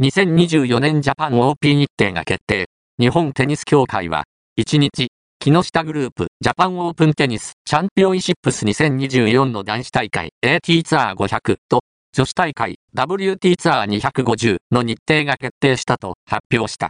2024年ジャパン OP 日程が決定。日本テニス協会は、1日、木下グループジャパンオープンテニスチャンピオンシップス2024の男子大会 AT ツアー500と女子大会 WT ツアー250の日程が決定したと発表した。